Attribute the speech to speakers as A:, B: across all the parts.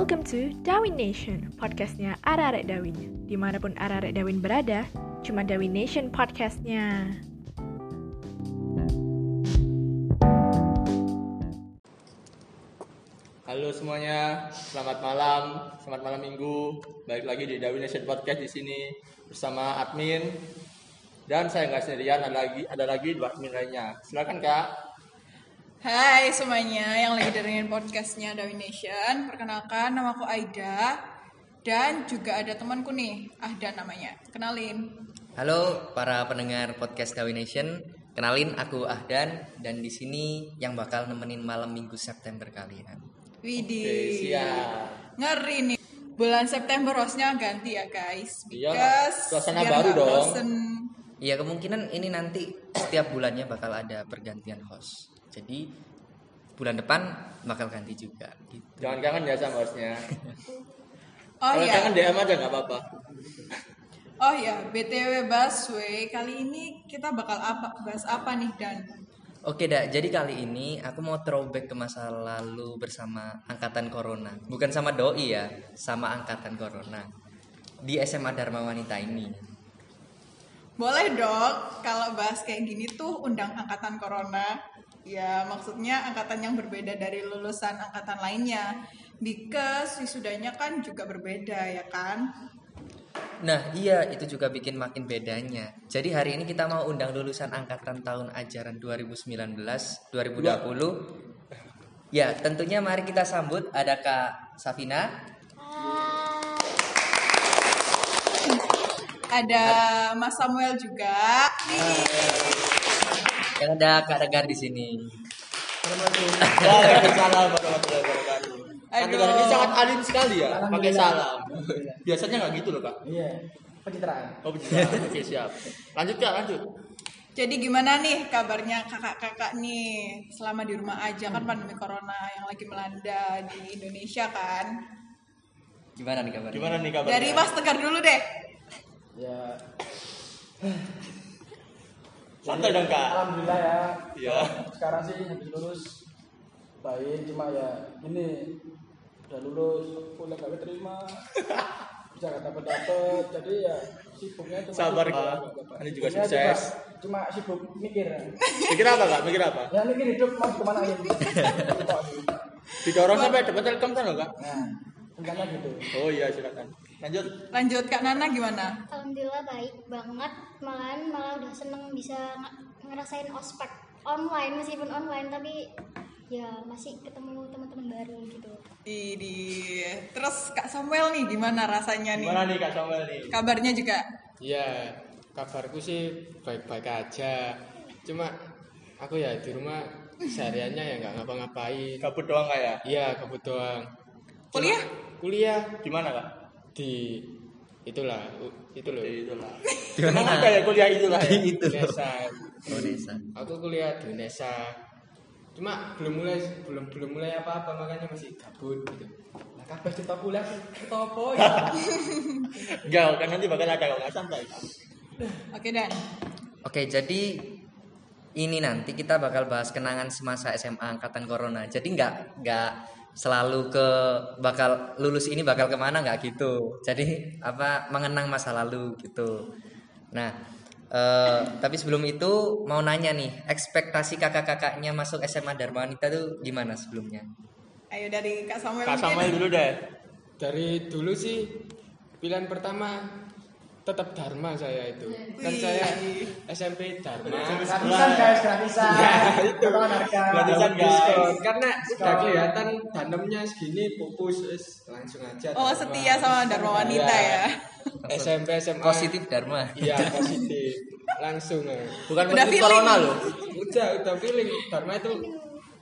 A: Welcome to Dawin Nation, podcastnya Ararek Dawin. Di mana pun Ararek Dawin berada, cuma Dawin Nation podcastnya.
B: Halo semuanya, selamat malam, selamat malam minggu. Balik lagi di Dawin Nation Podcast di sini bersama admin dan saya nggak sendirian, ada lagi ada lagi dua admin lainnya. Silakan kak.
C: Hai semuanya yang lagi dengerin podcastnya Dawi Nation Perkenalkan nama aku Aida Dan juga ada temanku nih Ahdan namanya Kenalin
D: Halo para pendengar podcast Dawi Nation. Kenalin aku Ahdan dan di sini yang bakal nemenin malam Minggu September kalian.
C: Widih
B: Oke, siap.
C: Ngeri nih Bulan September hostnya ganti ya guys
B: Iya,
C: Because
B: suasana
C: biar
B: baru dong.
D: Iya kemungkinan ini nanti setiap bulannya bakal ada pergantian host. Jadi bulan depan bakal ganti juga. Gitu.
B: Jangan kangen ya sama hostnya.
C: Oh
B: Kalau
C: iya
B: kangen DM aja nggak apa-apa.
C: Oh ya BTW Baswe Kali ini kita bakal apa bahas apa nih Dan
D: Oke dak, jadi kali ini aku mau throwback ke masa lalu bersama angkatan corona. Bukan sama doi ya, sama angkatan corona. Di SMA Dharma Wanita ini.
C: Boleh dong, kalau bahas kayak gini tuh undang angkatan corona. Ya, maksudnya angkatan yang berbeda dari lulusan angkatan lainnya. Because wisudanya kan juga berbeda ya kan?
D: Nah iya itu juga bikin makin bedanya Jadi hari ini kita mau undang lulusan angkatan tahun ajaran 2019-2020 Ya tentunya mari kita sambut ada Kak Safina
C: Ada Mas Samuel juga.
D: Dan ada Kak Regar di sini
B: Waalaikumsalam warahmatullahi wabarakatuh. Negara ini sangat alim sekali ya, pakai salam. Biasanya nggak gitu loh kak.
E: Iya, pencitraan.
B: Oh benar. Oke siap. Lanjut kak, lanjut.
C: Jadi gimana nih kabarnya kakak-kakak nih selama di rumah aja kan pandemi corona yang lagi melanda di Indonesia kan?
D: Gimana nih kabarnya?
B: Gimana nih kabarnya?
C: Dari Mas Tegar dulu deh.
E: Ya,
B: Santai dong kak.
E: alhamdulillah ya.
B: Iya.
E: Sekarang sih habis lulus baik, cuma ya ini udah lulus, kuliah gak terima. Bisa kata pendapat, jadi ya sibuknya cuma
B: Sabar. Kak. Ini juga sukses.
E: Cuma, cuma sibuk mikir.
B: Mikir apa kak? Mikir apa?
E: Ya mikir hidup mau ke mana ini.
B: Didorong sampai dapat telkom kan kak?
E: Nah, rencana gitu.
B: Oh iya silakan. Lanjut.
C: Lanjut Kak Nana gimana?
F: Alhamdulillah baik banget malahan malah udah seneng bisa ng- ngerasain ospek online meskipun online tapi ya masih ketemu teman-teman baru gitu
C: Di, terus Kak Samuel nih gimana rasanya nih?
B: Gimana nih kak Samuel nih?
C: Kabarnya juga
G: Ya, kabarku sih baik-baik aja. Cuma aku ya di rumah sehariannya ya nggak ngapa-ngapain.
B: Kabut doang kak ya?
G: Iya, kabut doang. Cuma
C: Kuliah?
G: Kuliah
B: Gimana kak?
G: Di itulah itu loh.
B: Di itulah. Emang ada ya kuliah itulah ya?
D: Itu
G: Unesa.
D: Oh desa
G: Aku kuliah di Unesa. Cuma belum mulai belum belum mulai apa-apa makanya masih gabut gitu.
E: Nah, kabeh kita kuliah kita apa ya?
B: Enggak, kan nanti bakal ada kok nggak santai.
C: Oke Dan.
D: Oke jadi ini nanti kita bakal bahas kenangan semasa SMA angkatan corona Jadi nggak nggak selalu ke bakal lulus ini bakal ke mana nggak gitu Jadi apa mengenang masa lalu gitu Nah eh, tapi sebelum itu mau nanya nih ekspektasi kakak-kakaknya masuk SMA Dharma Wanita tuh gimana sebelumnya?
C: Ayo dari Kak Samuel
B: Kak. Samuel dulu deh.
G: Dari dulu sih pilihan pertama tetap Dharma saya itu. Kan saya SMP Dharma.
E: Gratisan guys, gratisan.
G: Ya, itu.
B: Gratisan, guys.
G: diskon karena udah kelihatan danemnya segini pupus langsung aja
C: Oh setia sama Dharma Wanita
G: Iya.
C: ya.
G: SMP SMA
D: Positif Dharma.
G: iya positif langsung ya.
B: Bukan
C: Udah
B: positif
C: feeling.
B: corona loh.
G: udah udah feeling Dharma itu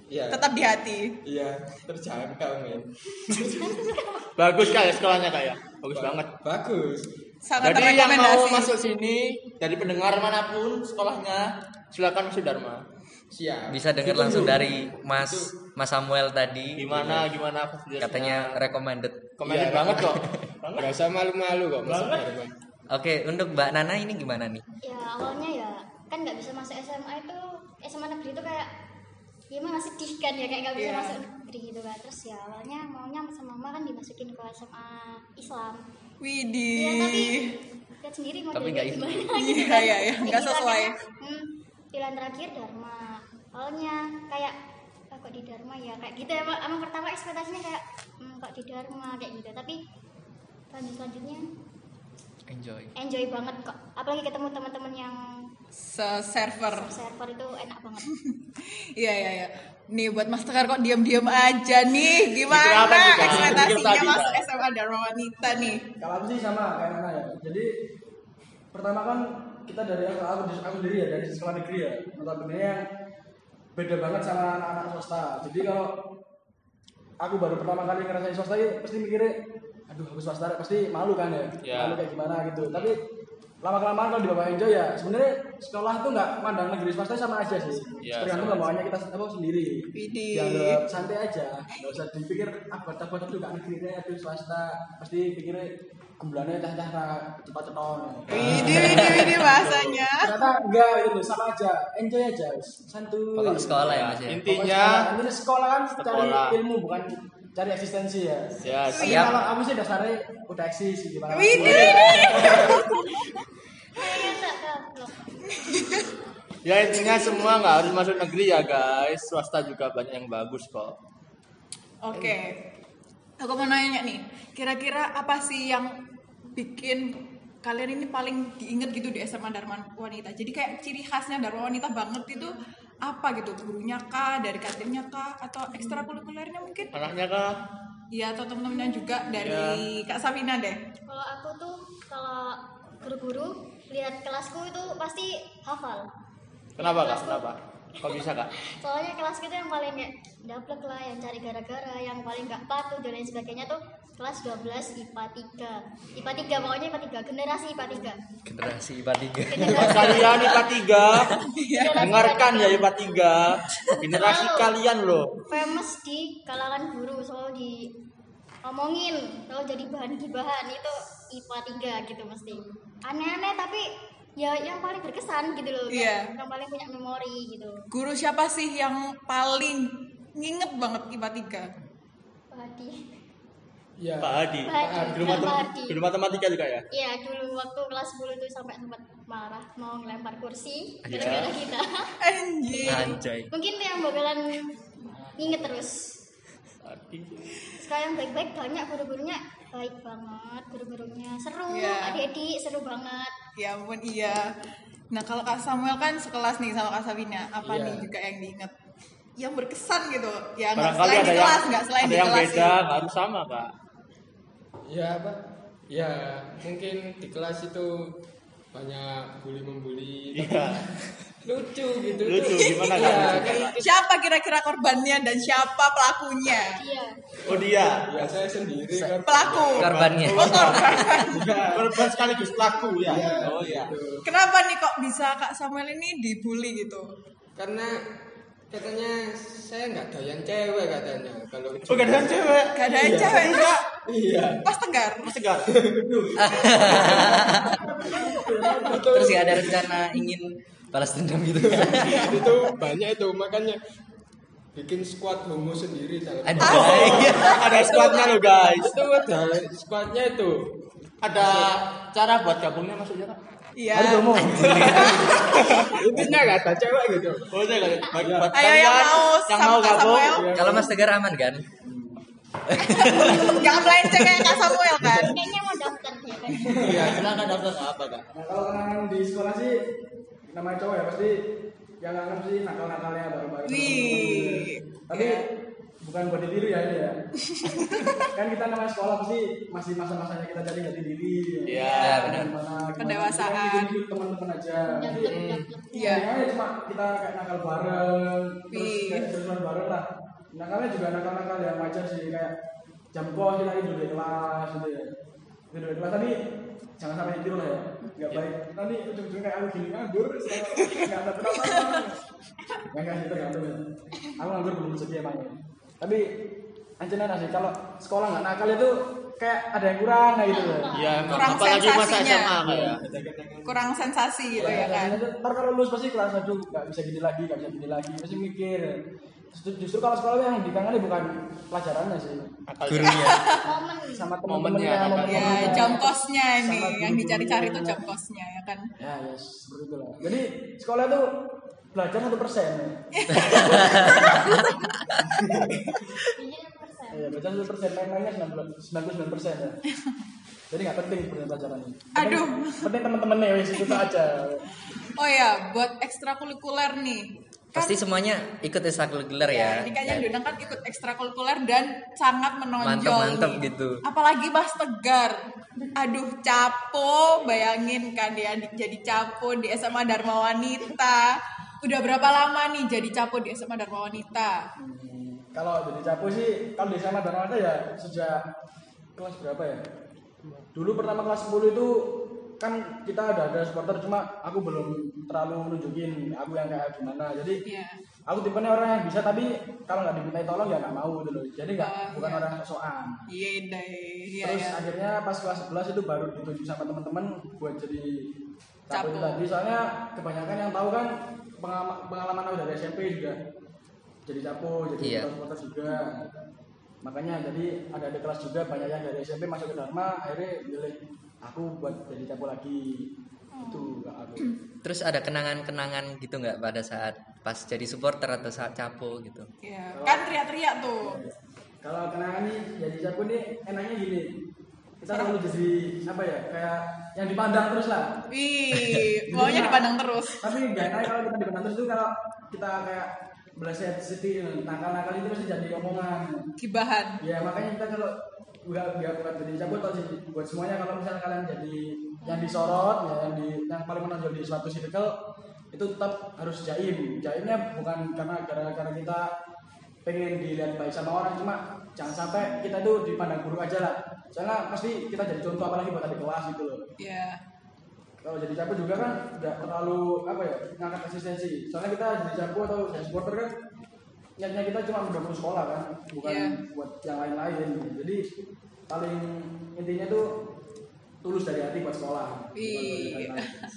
G: ya
C: Tetap di hati.
G: iya terjangkau men
B: Bagus kak ya sekolahnya kak ya? Bagus banget.
G: bagus
C: Sangat
B: Jadi yang mau masuk sini dari pendengar mana pun sekolahnya silakan masuk Dharma.
G: siap
D: Bisa dengar langsung dari Mas Mas Samuel tadi.
B: Gimana gimana fasilitasnya?
D: Katanya recommended.
B: Commented
G: Iya,
B: banget kok. Banget.
G: Gak usah malu-malu kok. Dharma
D: Oke, untuk Mbak Nana ini gimana nih?
F: ya awalnya ya kan nggak bisa masuk SMA itu SMA negeri itu kayak ya emang sedih kan ya kayak gak bisa
C: Iya.
F: masuk negeri gitu kan terus ya awalnya maunya sama mama kan dimasukin ke SMA Islam
C: Widih.
F: Iya tapi lihat sendiri mau
D: Tapi nggak Islam.
F: gimana
C: Iya,
F: kan.
C: iya, iya, nggak sesuai.
F: hmm, pilihan terakhir Dharma. Awalnya kayak "Ah, kok di Dharma ya? Kayak gitu emang, emang pertama ekspektasinya kayak hmm, kok di Dharma? Kayak gitu. Tapi lanjut selanjutnya
D: enjoy.
F: Enjoy banget kok. Apalagi ketemu teman-teman yang
C: Se-server.
F: server itu enak banget
C: Iya iya iya. Nih buat Mas Tegar kok diam-diam aja nih. Gimana ekspektasinya masuk. SMA Dharma Wanita nih?
E: Kalau aku sih sama kayak Nana ya. Jadi pertama kan kita dari aku, aku, aku sendiri ya dari sekolah negeri ya. Notabene yang beda banget sama anak-anak swasta. Jadi kalau aku baru pertama kali ngerasain swasta ya pasti mikirnya aduh aku swasta pasti malu kan ya.
B: Ya.
E: Malu kayak gimana gitu. Tapi lama kelamaan kalau dibawa enjoy ya sebenarnya sekolah itu nggak mandang negeri swasta sama aja sih.
B: Ya,
E: Tergantung bawahnya kita apa sendiri. Dianggap santai aja, nggak usah dipikir ah buat buat itu gak negeri deh, aduh swasta pasti pikirnya gumbulannya cah cah cepat ceton.
C: Widih widih widih bahasanya.
E: Ternyata enggak itu sama aja, enjoy aja, santuy.
D: pokok sekolah ya mas ya
B: Intinya
E: ini sekolah kan cari ilmu bukan cari eksistensi ya.
B: ya
D: Siap.
E: kalau aku sih dasarnya udah eksis gimana?
F: Tak goblok
B: ya intinya semua nggak harus masuk negeri ya guys. Swasta juga banyak yang bagus kok.
C: Oke. Aku mau nanya nih, kira-kira apa sih yang bikin kalian ini paling diinget gitu di SMA Dharma Wanita? Jadi kayak ciri khasnya Dharma Wanita banget itu apa gitu? Gurunya kah, dari kantinnya kah, atau ekstrakurikulernya mungkin?
B: Anaknya kah?
C: Iya, atau teman-temannya juga dari Kak Sabina deh.
F: kalau aku tuh kalau guru-guru lihat kelasku itu pasti hafal
B: Kenapa kak? Kenapa? Kok bisa kak?
F: soalnya kelasku itu yang paling kayak daplek lah yang cari gara-gara yang paling nggak patuh dan lain sebagainya tuh kelas 12 IPA 3 IPA 3 pokoknya IPA 3 generasi IPA 3
D: generasi IPA tiga.
F: Generasi
B: Kalian IPA 3
F: generasi
B: Dengarkan ya IPA 3 Generasi kalian loh.
F: Famous di kalangan guru selalu di omongin selalu jadi bahan gibahan itu IPA 3 gitu mesti. Aneh-aneh tapi ya yang paling berkesan gitu loh
C: Iya.
F: yang paling punya memori gitu
C: Guru siapa sih yang paling nginget banget IPA 3?
F: Padi
E: Iya.
B: Pak Hadi
F: Pak Hadi,
B: Guru, matem-
F: Pak Hadi.
B: guru matematika juga ya?
F: Iya dulu waktu kelas 10 itu sampai sempat marah mau ngelempar kursi gara-gara kita.
C: Anjir.
D: anjay
F: Mungkin itu yang bakalan inget terus.
B: Hadi.
F: Sekarang baik-baik banyak guru-gurunya baik banget guru-gurunya seru
C: Iya.
F: adik-adik seru banget
C: Ya ampun iya. Nah kalau Kak Samuel kan sekelas nih sama Kak Sabina, apa
E: Iya.
C: nih juga yang diinget? Yang berkesan gitu, ya nggak selain
B: ada
C: di kelas, nggak selain
B: ada
C: di
B: yang
C: kelas
B: beda,
C: sih.
B: nggak harus sama kak
G: Ya apa? Ya mungkin di kelas itu banyak bully membuli.
B: Iya
G: Lucu gitu.
B: Lucu, gimana?
G: Iya,
B: Lucu,
G: kan
B: Kak?
C: Siapa kira-kira korbannya dan siapa pelakunya?
F: iya
B: Oh dia
G: Ya saya sendiri kan.
C: Pelaku.
D: korbannya
C: Oh, korban.
B: Korban sekaligus pelaku ya Oh iya
C: Kenapa nih kok bisa Kak Samuel ini dibully gitu?
G: Karena katanya saya nggak doyan cewek katanya. Kalau
B: Oh gak ada cewek
C: Gak ada cewek enggak?
G: Iya.
C: Pas tegar.
B: Mas Tegar
D: terus gak ada rencana ingin balas dendam gitu.
G: Itu banyak itu makanya bikin squad homo sendiri
D: ada
B: Ada squadnya loh guys.
G: Itu ada squadnya itu.
B: Ada cara buat gabungnya maksudnya kak?
C: Iya.
E: Harus ngomong.
G: intinya nggak ada cewek gitu.
B: Oh iya. Bagi buat
C: Ayo yang mau
B: yang mau gabung.
C: Samuel.
D: kalau mas tegar aman kan?
C: Jangan melenceng kayak Kak Samuel kan?
F: kayaknya mau daftar kan
B: Iya silakan daftar apa kak?
E: Nah, kalau kenangan di sekolah sih namanya cowok ya pasti yang nganggap sih nakal-nakalnya baru-baru.
C: Wih.
E: Tapi
C: Iya.
E: bukan buat ditiru ya ini ya. kan kita namanya sekolah pasti masih masa-masanya kita cari jati diri.
B: Iya,
D: benar.
E: Gimana, gimana.
C: Pendewasaan.
E: Teman-teman aja. Jadi
C: Iya.
E: Iya. cuma kita kayak nakal bareng, terus kayak terus bareng lah. Nakalnya juga nakal-nakal yang wajar sih kayak jam kos kita tidur di kelas gitu ya. Tidur di kelas tapi jangan sampai tidur lah ya. Enggak baik. Nanti ujung-ujungnya kayak aku gini nganggur, enggak ada apa-apa. Enggak enggak gitu tergantung ya. Aku nganggur belum emang ya. Tapi anjir sih kalau sekolah nggak nakal itu kayak ada yang kurang kayak gitu ya.
B: Iya
C: Kurang
B: apalagi masa
C: sensasinya.
B: SMA kayak
C: Kurang sensasi gitu ya kan?
E: Ntar kalau lulus pasti kelas aduh nggak bisa gini lagi, nggak bisa gini lagi, pasti mikir. Justru, kalau sekolah yang dikangani bukan pelajarannya sih.
D: gurunya
E: Sama
B: Momennya,
E: teman-temannya?
C: Ya, jam kosnya ini yang dicari-cari tuh jam kosnya ya kan.
E: Ya, ya seperti itulah. Jadi sekolah itu belajar satu persen.
F: Iya, persen.
E: Ya, belajar satu persen, main-mainnya sembilan puluh sembilan persen ya. Jadi nggak penting sebenarnya pelajaran ini.
C: Aduh.
E: Penting teman-temannya wis itu aja.
C: Oh ya, buat ekstrakurikuler nih. Kan
D: pasti semuanya ikut ekstrakurikuler ya
C: Ini kayaknya diundang kan ikut ekstrakurikuler dan sangat menonjol.
D: Mantep-mantep
C: nih.
D: gitu.
C: Apalagi Mas Tegar. Aduh, capo, bayangin kan dia di- jadi capo di SMA Dharma Wanita. Udah berapa lama nih jadi capo di SMA Dharma Wanita?
E: Hmm, kalau jadi capo sih, kalau di sana Dharma ya sejak kelas berapa ya? Dulu pertama kelas 10 itu kan kita ada ada supporter cuma aku belum terlalu nunjukin aku yang kayak gimana. Jadi
C: Iya.
E: aku tipenya orang yang bisa tapi kalau nggak dimintai tolong ya nggak mau gitu loh. Jadi nggak
C: Ah,
E: bukan
C: iya.
E: orang sosokan.
C: Iya deh, iya
E: Terus
C: ya.
E: akhirnya pas kelas 11 itu baru ditunjuk sama teman-teman buat jadi capo itu tadi. Soalnya kebanyakan yang tahu kan pengalaman, pengalaman aku dari SMP juga jadi capo, jadi
D: Iya.
E: supporter juga. Makanya jadi ada di kelas juga banyak yang dari SMP masuk ke Dharma akhirnya milih aku buat jadi capo lagi. Itu nggak aku.
D: terus ada kenangan-kenangan gitu nggak pada saat pas jadi supporter atau saat capo gitu
C: Iya, kan teriak-teriak tuh.
E: Kalau kenangan nih jadi capo nih enaknya gini. Kita selalu jadi apa ya? Kayak yang dipandang terus lah.
C: Wih, maunya dipandang terus.
E: tapi gak enak kalau kita dipandang terus itu kalau kita kayak belajar city nakal-nakal itu pasti jadi omongan
C: Kibahan.
E: ya makanya kita kalau nggak nggak bukan jadi cabut atau sih. Buat semuanya kalau misalnya kalian jadi yang disorot ya yang di yang paling menonjol di suatu circle itu tetap harus jaim. Jaimnya bukan karena gara-gara kita pengen dilihat baik sama orang cuma jangan sampai kita itu dipandang buruk aja lah. Soalnya pasti kita jadi contoh apalagi buat adik kelas gitu loh.
C: Iya.
E: kalau jadi capo juga kan nggak terlalu apa ya ngangkat eksistensi soalnya kita jadi capo atau jadi supporter kan niatnya kita cuma mendukung sekolah kan bukan
C: Iya.
E: buat yang lain-lain jadi paling intinya tuh tulus dari hati buat sekolah
C: Wih.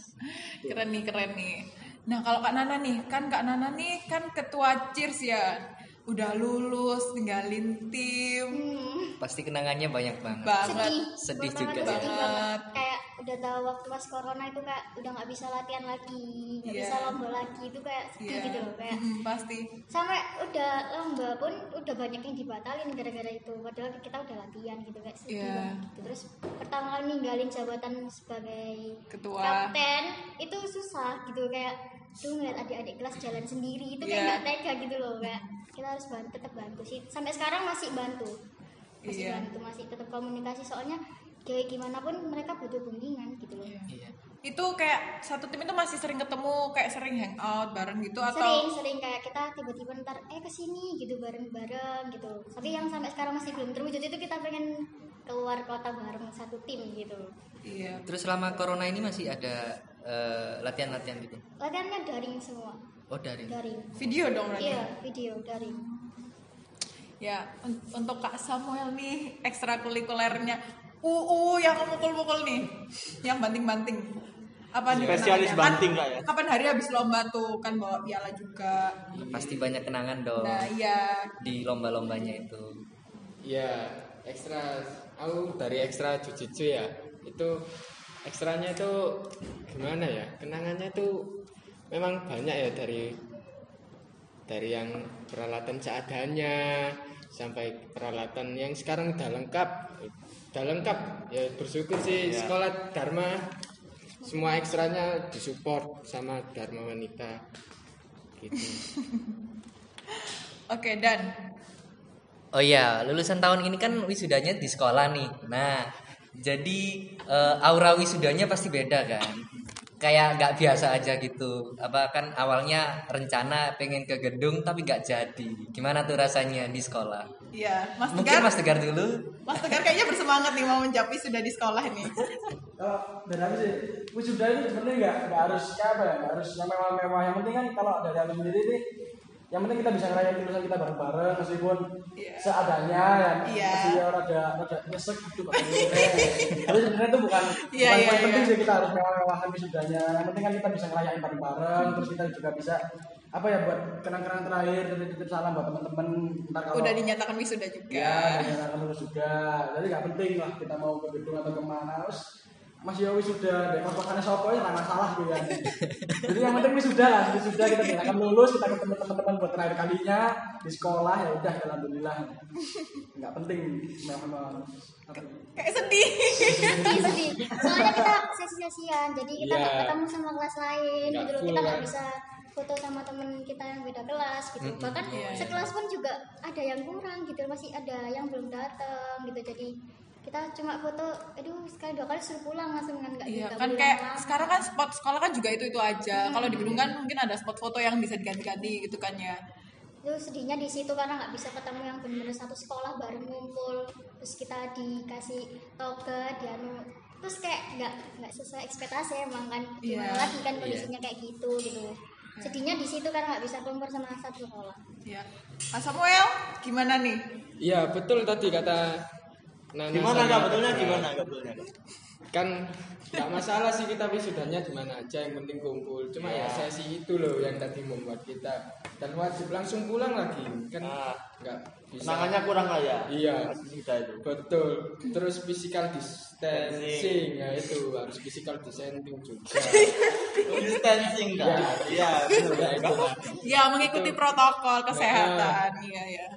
C: keren nih, keren nih. Nah, kalau Kak Nana nih, kan Kak Nana nih kan ketua Cheers ya. Udah lulus, tinggalin tim.
F: Hmm.
D: pasti kenangannya banyak banget
C: Banget.
D: sedih
F: Pertama
D: juga ya.
F: sedih
C: Banget.
F: banget. Kayak udah tahu waktu pas corona itu kayak udah nggak bisa latihan lagi, nggak
C: Iya.
F: bisa lomba lagi itu kayak sedih
C: Iya.
F: gitu loh kayak.
C: Mm, pasti.
F: Sampai udah lomba pun udah banyak yang dibatalin gara-gara itu. Padahal kita udah latihan gitu kayak sedih
C: Iya.
F: banget gitu. Terus pertama kali ninggalin jabatan sebagai
C: Ketua.
F: kapten itu susah gitu kayak tuh ngeliat adik-adik kelas jalan sendiri itu kayak
C: Iya.
F: nggak tega gitu loh kayak kita harus bantu tetap bantu sih sampai sekarang masih bantu masih
C: Iya.
F: bantu masih tetap komunikasi soalnya kayak gimana pun mereka butuh bimbingan gitu loh.
D: Iya.
C: Itu kayak satu tim itu masih sering ketemu, kayak sering hangout bareng gitu
F: sering
C: atau
F: sering kayak kita tiba-tiba ntar eh ke sini gitu bareng-bareng gitu. Tapi yang sampai sekarang masih belum terwujud itu kita pengen keluar kota bareng satu tim gitu.
C: Iya.
D: terus selama corona ini masih ada eh, latihan-latihan gitu?
F: Latihannya daring semua.
D: Oh dari
F: daring.
C: Video dong berarti.
F: iya video daring.
C: Ya, un- untuk Kak Samuel nih ekstrakurikulernya UU yang mukul-mukul nih, yang banting-banting. Apa nih
B: Spesialis banting,
C: Kan-
B: Kak, ya?
C: Kapan hari habis lomba tuh kan bawa piala juga.
D: pasti banyak kenangan dong
C: Nah, iya.
D: di lomba-lombanya itu
G: Ya, ekstra aku dari ekstra jujitsu ya. Itu ekstranya itu gimana ya? Kenangannya itu memang banyak ya dari dari yang peralatan seadanya sampai peralatan yang sekarang udah lengkap. Udah lengkap. Ya bersyukur sih sekolah Dharma semua ekstranya disupport sama Dharma Wanita. Gitu.
C: Oke, dan
D: Oh iya, lulusan tahun ini kan wisudanya di sekolah nih. Nah, jadi eh, aura wisudanya pasti beda kan. Kayak nggak biasa aja gitu. Apa kan awalnya rencana pengen ke gedung tapi nggak jadi. Gimana tuh rasanya di sekolah?
C: ya Mas
D: Mungkin
C: Tegar,
D: Mas Tegar dulu.
C: Mas Tegar kayaknya bersemangat nih mau mencapai sudah di sekolah nih.
E: kalau dari aku sih wisuda itu sebenarnya nggak nggak harus apa ya nggak harus yang mewah-mewah yang penting kan kalau dari aku sendiri nih yang penting kita bisa ngerayain lulusan kita bareng-bareng meskipun
C: Iya.
E: seadanya yang
C: Iya.
E: masih rada rada nyesek gitu pakai tapi sebenarnya itu bukan
C: Iya,
E: bukan
C: iya,
E: poin penting sih kita harus mewah-mewahan wisudanya. Yang penting kan kita bisa ngerayain bareng-bareng terus kita juga bisa apa ya buat kenang-kenang terakhir titip salam buat teman-teman. Ntar kalau
C: Udah dinyatakan wisuda juga.
E: ya dinyatakan lulus juga jadi nggak penting lah kita mau ke gedung atau ke mana. Terus masih ya wisuda deh kos-kosannya sopo ya? Nggak masalah gitu ya. Jadi yang penting wisuda lah wisuda kita dinyatakan lulus kita ketemu teman-teman buat terakhir kalinya di sekolah ya udah alhamdulillah. Nggak penting mewah-mewah
C: Kayak sedih.
F: sedih sedih. Soalnya kita sia-siaan jadi kita
G: Iya.
F: nggak ketemu sama kelas lain gitu loh. Kita nggak
G: kan.
F: bisa foto sama temen kita yang beda kelas gitu. Bahkan
C: Iya, iya.
F: sekelas pun juga ada yang kurang gitu masih ada yang belum datang gitu. Jadi kita cuma foto aduh sekali dua kali suruh pulang langsung kan nggak
C: Iya kan kayak
F: lama-lama.
C: sekarang kan spot sekolah kan juga itu itu aja. Kalau di gedung kan mungkin ada spot foto yang bisa diganti-ganti gitu kan ya.
F: itu sedihnya di situ karena nggak bisa ketemu yang benar-benar satu sekolah bareng ngumpul terus kita dikasih toga dianu terus kayak nggak nggak sesuai ekspektasi emang kan gimana
C: Iya.
F: lagi kan kondisinya kayak gitu gitu sedihnya di situ karena nggak bisa kumpul sama satu sekolah
C: Iya. Mas Samuel gimana nih?
G: Iya betul tadi kata Nana
B: Gimana
G: sama
B: kak betulnya gimana kak betulnya?
G: Kan nggak masalah sih kita wisudanya di mana aja yang penting kumpul. Cuma ya sesi itu loh yang tadi membuat kita dan wajib langsung pulang lagi kan
B: Ah.
G: nggak bisa.
B: Kenangannya kurang lah ya.
G: Iya.
B: Kita itu.
G: Betul. Terus physical distancing ya itu harus physical distancing juga.
B: Distancing. Iya. benar,
G: ya,
B: Kak.
G: itu lah.
C: Ya mengikuti protokol kesehatan. Iya ya.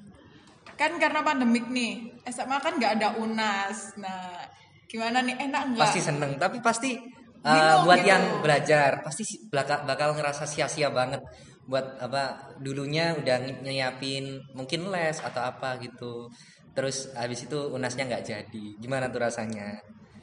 C: Kan karena pandemik nih, SMA kan nggak ada UNAS. Nah, gimana nih enak nggak?
D: pasti seneng tapi pasti uh,
C: Bingung
D: buat
C: gitu.
D: yang belajar pasti bakal, bakal ngerasa sia-sia banget buat apa dulunya udah ny- nyiapin mungkin les atau apa gitu terus habis itu unasnya nggak jadi gimana tuh rasanya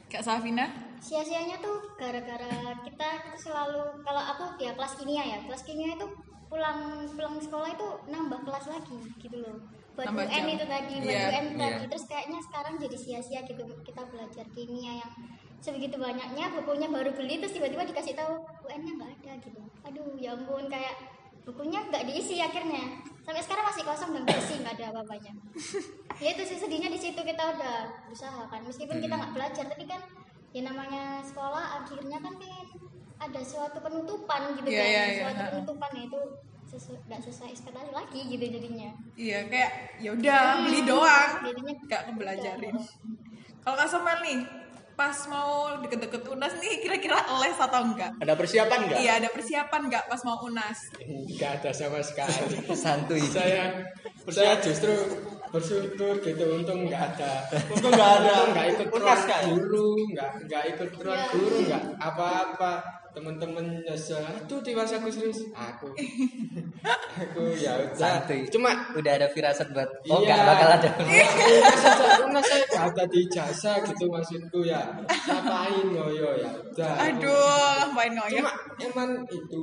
C: Kak Safina?
F: sia-sianya tuh gara-gara kita itu selalu kalau aku ya kelas kimia ya kelas kimia itu pulang pulang sekolah itu nambah kelas lagi gitu loh buat UN
C: jam.
F: itu tadi buat
C: Iya.
F: UN tadi
D: Iya.
F: terus kayaknya sekarang jadi sia-sia gitu kita belajar kimia yang sebegitu banyaknya bukunya baru beli terus tiba-tiba dikasih tahu UN-nya nggak ada gitu aduh ya ampun kayak bukunya nggak diisi akhirnya sampai sekarang masih kosong dan bersih nggak ada apa-apanya ya itu sih sedihnya di situ kita udah berusaha kan meskipun kita nggak belajar tapi kan ya namanya sekolah akhirnya kan pengen ada suatu penutupan gitu
C: Iya,
F: kan
C: iya, iya.
F: suatu penutupan ya itu nggak sesuai ekspektasi lagi gitu jadinya
C: Iya kayak ya udah beli doang.
F: jadinya
C: Gak kebelajarin. Kalau Kak Samuel nih, pas mau deket-deket UNAS nih kira-kira les atau enggak?
B: Ada persiapan nggak?
C: Iya ada persiapan nggak pas mau UNAS?
G: Nggak ada sama sekali.
D: santuy
G: saya saya justru bersyukur gitu untung nggak ada
B: Untung nggak ada.
G: nggak ikut
B: Unas, ya?
G: guru nggak nggak ikut ruang
F: Iya.
G: guru nggak apa-apa temen-temen nyesel aduh tiba aku serius aku aku ya udah
D: santuy
G: cuma
D: udah ada firasat buat oh
G: Iya.
D: nggak bakal ada
G: Unas saya nggak ada di jasa gitu maksudku ya ngapain ngoyo ya udah
C: Aduh, ngapain ngoyo?
G: cuma emang itu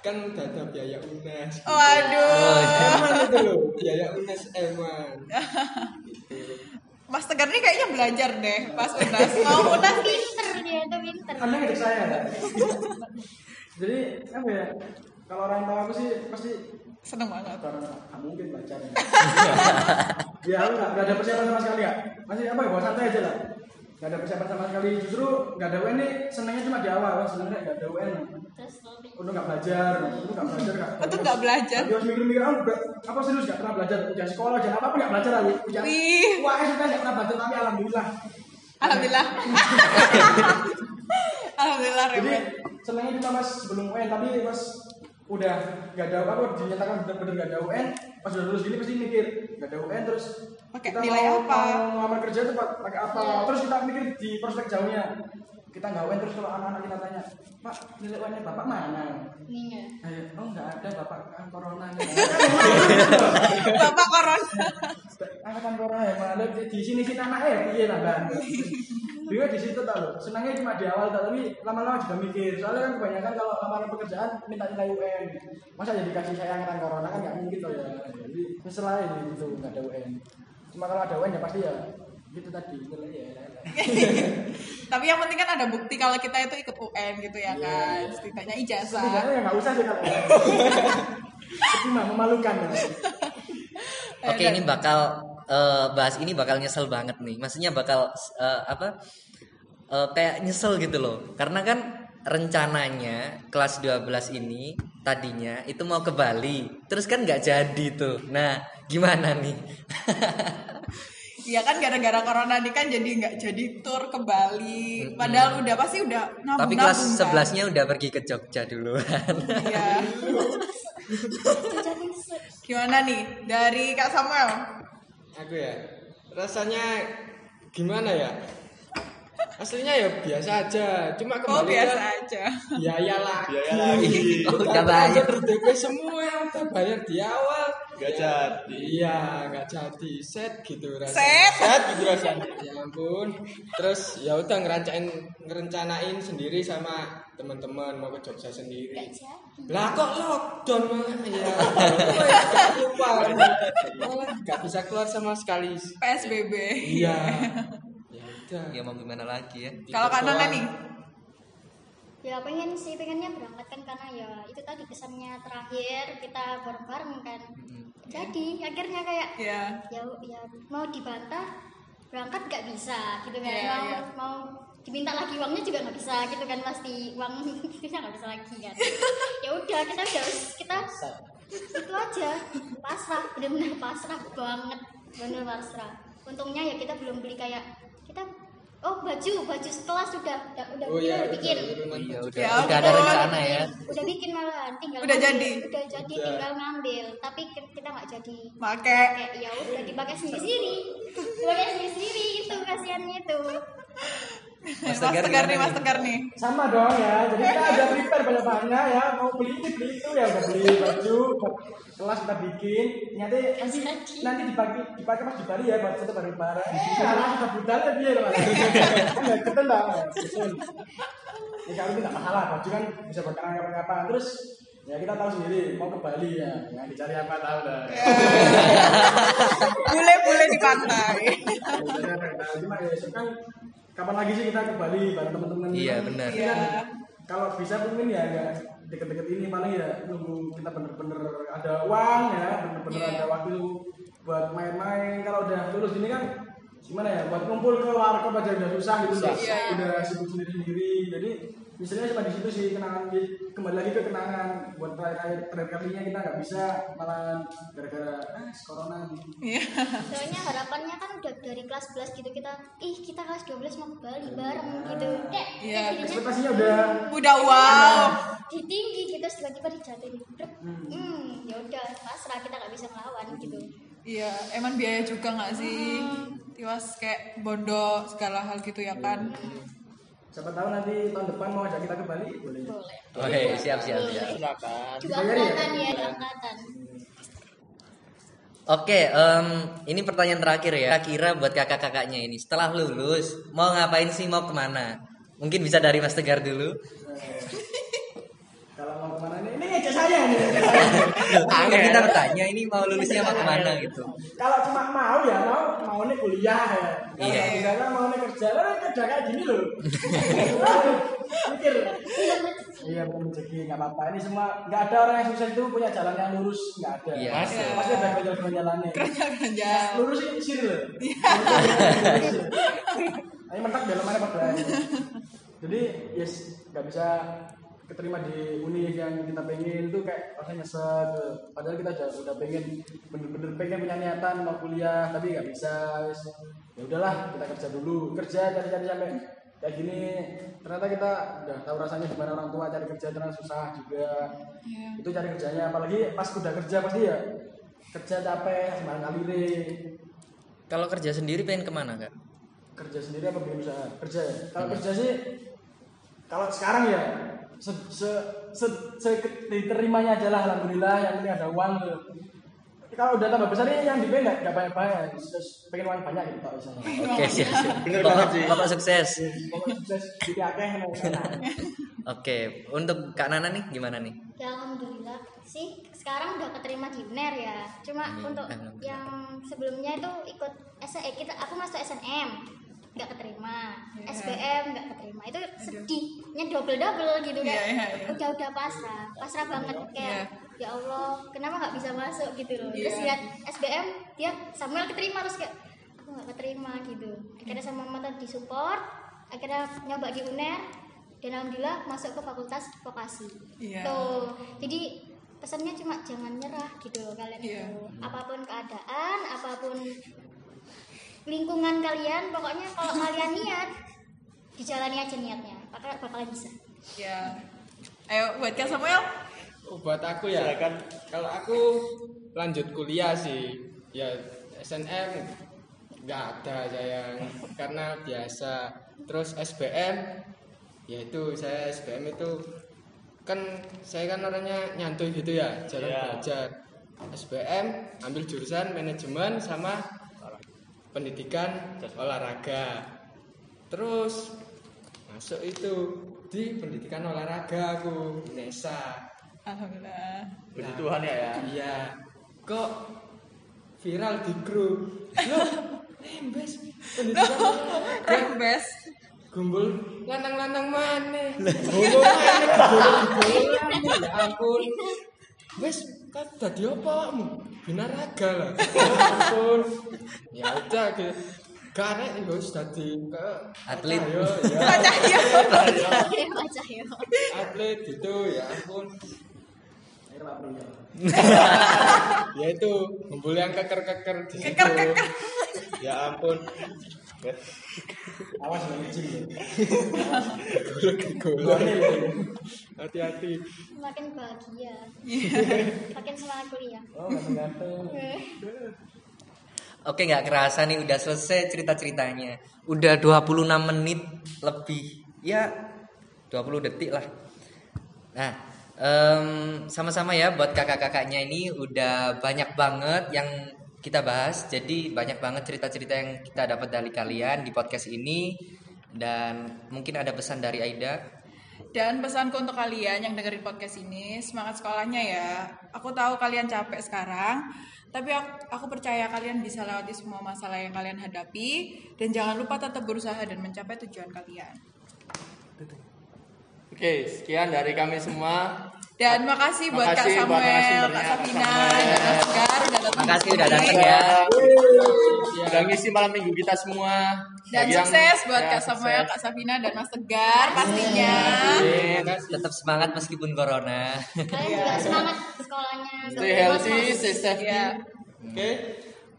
G: kan udah ada biaya unas gitu.
C: Waduh.
G: Eman itu loh, biaya UNES Eman.
C: Mas Tegar nih kayaknya belajar deh pas UNAS. Mau UNAS nih.
F: pinter dia tuh pinter
E: anda ngajak saya ya jadi apa ya kalau orang tahu aku sih pasti
C: Seneng banget.
E: karena nggak mungkin belajar ya. Aku nggak nggak ada persiapan sama sekali ya masih apa ya bawa santai aja lah. Nggak ada persiapan sama sekali. Justru nggak ada UN nih senangnya cuma di awal. Senangnya nggak ada UN udah nggak belajar. Udah nggak belajar nggak
C: Untuk nggak belajar?
E: Tapi harus mikir-mikir ah udah apa serius nggak pernah belajar? Ujian sekolah ujian apa pun nggak belajar aku ujian wah sudah nggak pernah belajar tapi alhamdulillah.
C: Alhamdulillah. Alhamdulillah
E: jadi senangnya cuma mas sebelum UN tapi pas udah nggak ada apa dinyatakan benar-benar nggak ada UN pas udah lulus gini pasti mikir nggak ada UN terus
C: Pakai
E: kita
C: nilai
E: mau,
C: apa?
E: mau ngelamar kerja tuh pak- pakai apa? Terus kita mikir di prospek jauhnya kita nggak UN terus kalau anak-anak kita tanya pak nilai UN nya bapak mana?
F: Ininya
E: Eh, oh nggak ada bapak kan corona
C: Bapak Corona.
E: angkatan corona ya mana di sini sini anaknya iya tambahan Dia di situ tau loh, senangnya cuma di awal tau, tapi lama-lama juga mikir. Soalnya kan kebanyakan kalau lamaran pekerjaan minta nilai UN. Masa jadi kasih saya angkatan corona kan nggak mungkin loh ya. Jadi nyesel aja gitu nggak ada UN. Cuma kalau ada UN ya pasti ya gitu tadi nilai ya.
C: Tapi yang penting kan ada bukti kalau kita itu ikut UN gitu ya
E: Iya,
C: kan.
E: iya.
C: Setidaknya
E: Setidaknya
C: ijazah.
E: ya nggak usah sih kalau. Mah memalukan ya.
D: Oke ini bakal eh, bahas ini bakal nyesel banget nih. Maksudnya bakal eh, apa? eh, kayak nyesel gitu loh. Karena kan rencananya kelas 12 ini tadinya itu mau ke Bali terus kan nggak jadi tuh nah gimana nih
C: Iya kan gara-gara corona ini kan jadi nggak jadi tour ke Bali. Padahal udah pasti udah nabung
D: tapi kelas 11 nya udah pergi ke Jogja duluan
C: Iya. Gimana nih dari Kak Samuel?
G: Aku ya, rasanya gimana ya? Aslinya ya biasa aja, cuma
C: Oh
G: kembali
C: biasa
G: ke
C: aja.
G: biaya lagi.
B: Biaya lagi.
D: oh, udah bayar
G: bayar DP semua yang udah bayar di awal.
B: Gak
G: Ya,
B: jadi.
G: Iya, nggak jadi set gitu rasanya.
C: Set.
B: Set gitu rasanya.
G: Ya ampun. Terus ya udah ngerancanain ngerencanain sendiri sama teman-teman mau ke Jogja sendiri.
F: Nggak.
G: Lah kok lockdown malah ya. Lupa. Malah gak bisa keluar sama sekali.
C: PSBB.
G: Iya. Ya udah.
D: ya mau gimana lagi ya
C: Kalau Nana nih?
F: Ya pengen sih, pengennya berangkat kan karena ya itu tadi kesannya terakhir kita bareng-bareng kan. Jadi akhirnya kayak
C: Ya.
F: ya ya mau dibantah berangkat nggak bisa gitu kan
C: Iya,
F: mau
C: iya.
F: mau diminta lagi uangnya juga nggak bisa gitu kan pasti uang kita nggak bisa lagi kan. Ya udah kita udah kita itu aja. Pasrah benar-benar pasrah banget benar pasrah. Untungnya ya kita belum beli kayak kita oh baju baju sekelas sudah udah udah
G: Oh iya,
F: bikin.
G: udah,
D: iya udah
C: Ya
D: udah ada rencana ya.
F: udah bikin malahan tinggal
C: Udah
F: ngambil.
C: jadi?
F: udah jadi tinggal ngambil. Tapi kita nggak jadi. Kayak ya udah dipakai sendiri sendiri dipakai sendiri sendiri itu kasihannya itu
C: Mas
D: Tegar
C: Tegar nih, Mas? Tegar nih.
E: sama dong ya jadi kita udah prepare banyak banyak ya. Mau beli ini beli itu ya udah beli baju kelas kita bikin. Nanti nanti nanti dipakai dipakai pas di Bali ya buat kita bareng bareng eh alah sudah budal ya dia loh kan nggak ketendang betul. Ya kalau itu nggak masalah. Baju kan bisa buat kapan-kapan terus ya kita tahu sendiri mau ke Bali ya. Yang dicari apa tahu dah
C: Bule-bule di pantai.
E: Apa tahu cuma ya kan kapan lagi sih kita ke Bali bareng teman-teman
D: Iya, benar.
E: Kan kalau bisa mungkin ya deket-deket ini paling ya nunggu kita bener-bener ada uang ya bener-bener
C: Iya.
E: ada waktu buat main-main kalau udah lulus ini kan gimana ya buat kumpul ke warkop aja udah susah gitu
B: Susah.
C: Iya.
E: udah sibuk sendiri-sendiri jadi misalnya cuma di situ sih kenangan kembali lagi ke kenangan buat terakhir terakhir kalinya kita nggak bisa malah gara-gara ah corona
C: Iya.
F: soalnya harapannya kan udah dari kelas 11 gitu kita ih kita kelas 12 mau ke Bali bareng gitu kayak
C: Iya,
F: kayak jadinya
E: ekspektasinya udah
C: Udah wow.
F: di tinggi gitu tiba-tiba dijatuhin Brek. hmm ya udah pasrah kita nggak bisa ngelawan gitu
C: Iya, emang biaya juga nggak sih? Tiwas kayak bondo segala hal gitu ya kan?
E: Siapa tahu nanti tahun depan mau ajak kita ke Bali boleh
F: boleh
D: Oke, siap siap siap.
B: Silakan.
F: juga
E: ya?
F: angkatan ya ada angkatan
D: Oke, em, ini pertanyaan terakhir ya. Kira buat kakak-kakaknya ini, setelah lulus mau ngapain sih, mau ke mana? Mungkin bisa dari Mas Tegar dulu.
E: kalau mau ke mana saya nih.
D: Kan kita bertanya ini mau lulusnya mau ke mana gitu.
E: kalau cuma mau ya mau mau nih kuliah ya. Kalau
D: Iya.
E: misalnya mau nih kerja lah kerja kayak gini loh. Mikir. Iya bukan rezeki nggak apa-apa. Ini semua nggak ada orang yang sukses itu punya jalan yang lurus nggak ada.
D: Iya.
E: pasti pasti ada jalan jalannya
C: Kerja.
E: lurus ini sih loh. Ini mentak dalam mana pada jadi yes nggak bisa keterima di uni yang kita pengen itu kayak rasanya nyesek gitu. padahal kita udah, udah pengen bener-bener pengen punya niatan mau kuliah tapi nggak bisa ya udahlah kita kerja dulu. Kerja cari-cari sampai kayak gini. Ternyata kita udah tahu rasanya gimana orang tua cari kerja ternyata susah juga.
C: Iya.
E: itu cari kerjanya apalagi pas udah kerja pasti ya kerja capek sembarang kali
D: Kalau kerja sendiri pengen ke mana kak?
E: kerja sendiri apa bikin usaha? Kerja ya? Kalau kerja sih kalau sekarang ya se, se, se, se- diterimanya aja lah alhamdulillah yang penting ada uang gitu. kalau udah tambah besar ini yang di nggak nggak banyak banyak pengen uang banyak gitu kalau misalnya
D: Oke, siap siap.
B: Bener
D: Bapak,
B: banget sih.
D: Bapak sukses.
E: pokoknya sukses jadi akeh.
D: Oke, untuk Kak Nana nih gimana nih?
F: ya alhamdulillah sih sekarang udah keterima di UNER ya cuma
D: Amin.
F: untuk yang sebelumnya itu ikut S eh, kita aku masuk SNM nggak keterima.
C: Iya.
F: SBM nggak keterima. Itu sedihnya double double gitu
C: Iya,
F: kan
C: iya, iya.
F: udah udah pasrah. Pasrah banget kayak ya Allah kenapa nggak bisa masuk? gitu loh. Terus
C: Iya.
F: lihat SBM dia Samuel keterima terus kayak aku nggak keterima gitu. Akhirnya sama mama tadi support akhirnya nyoba di UNER dan alhamdulillah masuk ke fakultas vokasi.
C: Iya.
F: tuh. Jadi pesannya cuma jangan nyerah gitu loh kalian
C: Iya.
F: itu. Apa pun keadaan apa pun lingkungan kalian pokoknya kalau kalian niat dijalani aja niatnya bakal bakalan bisa
C: Ya. Ayo buat Kak Samuel.
G: Oh, buat aku ya.
B: Silakan.
G: Kalau aku lanjut kuliah sih, ya SNM nggak ada saya karena biasa. Terus SBM, yaitu saya SBM itu kan saya kan orangnya nyantuy gitu ya, jarang
B: Iya.
G: belajar. SBM ambil jurusan manajemen sama pendidikan olahraga. Terus masuk itu di pendidikan olahraga aku Nesa.
C: Alhamdulillah.
B: Puji Tuhan ya ya.
G: Iya. Kok viral di grup? Loh, embes pendidikan olahraga.
C: Rembes.
G: Gumbul lanang-lanang mana? Gumbul mana? Gumbul gumbul ya ampun. Wes kan tadi apa kamu? Binaraga lah. Ya ampun. Ya udah gitu. Karena ya wis dadi ke
D: Atlet.
G: Ayo, ya.
F: baca ya
G: atlet gitu ya ampun ya itu ngumpul yang keker-keker di situ ya ampun
E: Awas lagi izin ya.
G: hati-hati
F: makin bahagia makin semangat kuliah
E: Oh, ganteng-ganteng.
D: Oke nggak kerasa nih udah selesai cerita-ceritanya. Udah 26 menit lebih. Ya 20 detik lah. Nah, em, sama-sama ya buat kakak-kakaknya ini udah banyak banget yang kita bahas. Jadi banyak banget cerita-cerita yang kita dapat dari kalian di podcast ini dan mungkin ada pesan dari Aida.
C: Dan pesanku untuk kalian yang dengerin podcast ini, semangat sekolahnya ya. Aku tahu kalian capek sekarang, tapi aku, aku percaya kalian bisa lewati semua masalah yang kalian hadapi dan jangan lupa tetap berusaha dan mencapai tujuan kalian.
B: Oke, sekian dari kami semua.
C: Dan makasih buat Kak
B: Makasih buat
C: Samuel,
B: narasumbernya,
C: Kak
B: Kak
C: Safina, dan Kak Segar udah datang.
D: Makasih udah datang ya.
B: Udah ngisi malam minggu kita semua.
C: Dan
B: Bagi yang-
C: sukses buat
B: ya,
C: Kak Samuel,
B: sukses.
C: Kak Safina, dan Mas Tegar pastinya.
D: Tetap semangat meskipun corona.
F: kalian juga semangat sekolahnya
B: Stay healthy, stay safety.
C: Iya.
B: Oke.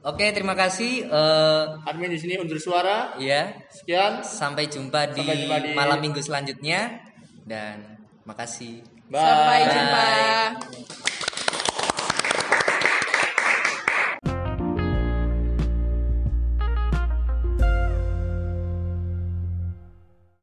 D: Oke, terima kasih. eh
B: Admin di sini undur suara.
D: ya,
B: Sekian.
D: sampai jumpa di,
B: Sampai jumpa di-
D: malam minggu selanjutnya dan makasih.
B: Bye.
C: Sampai jumpa.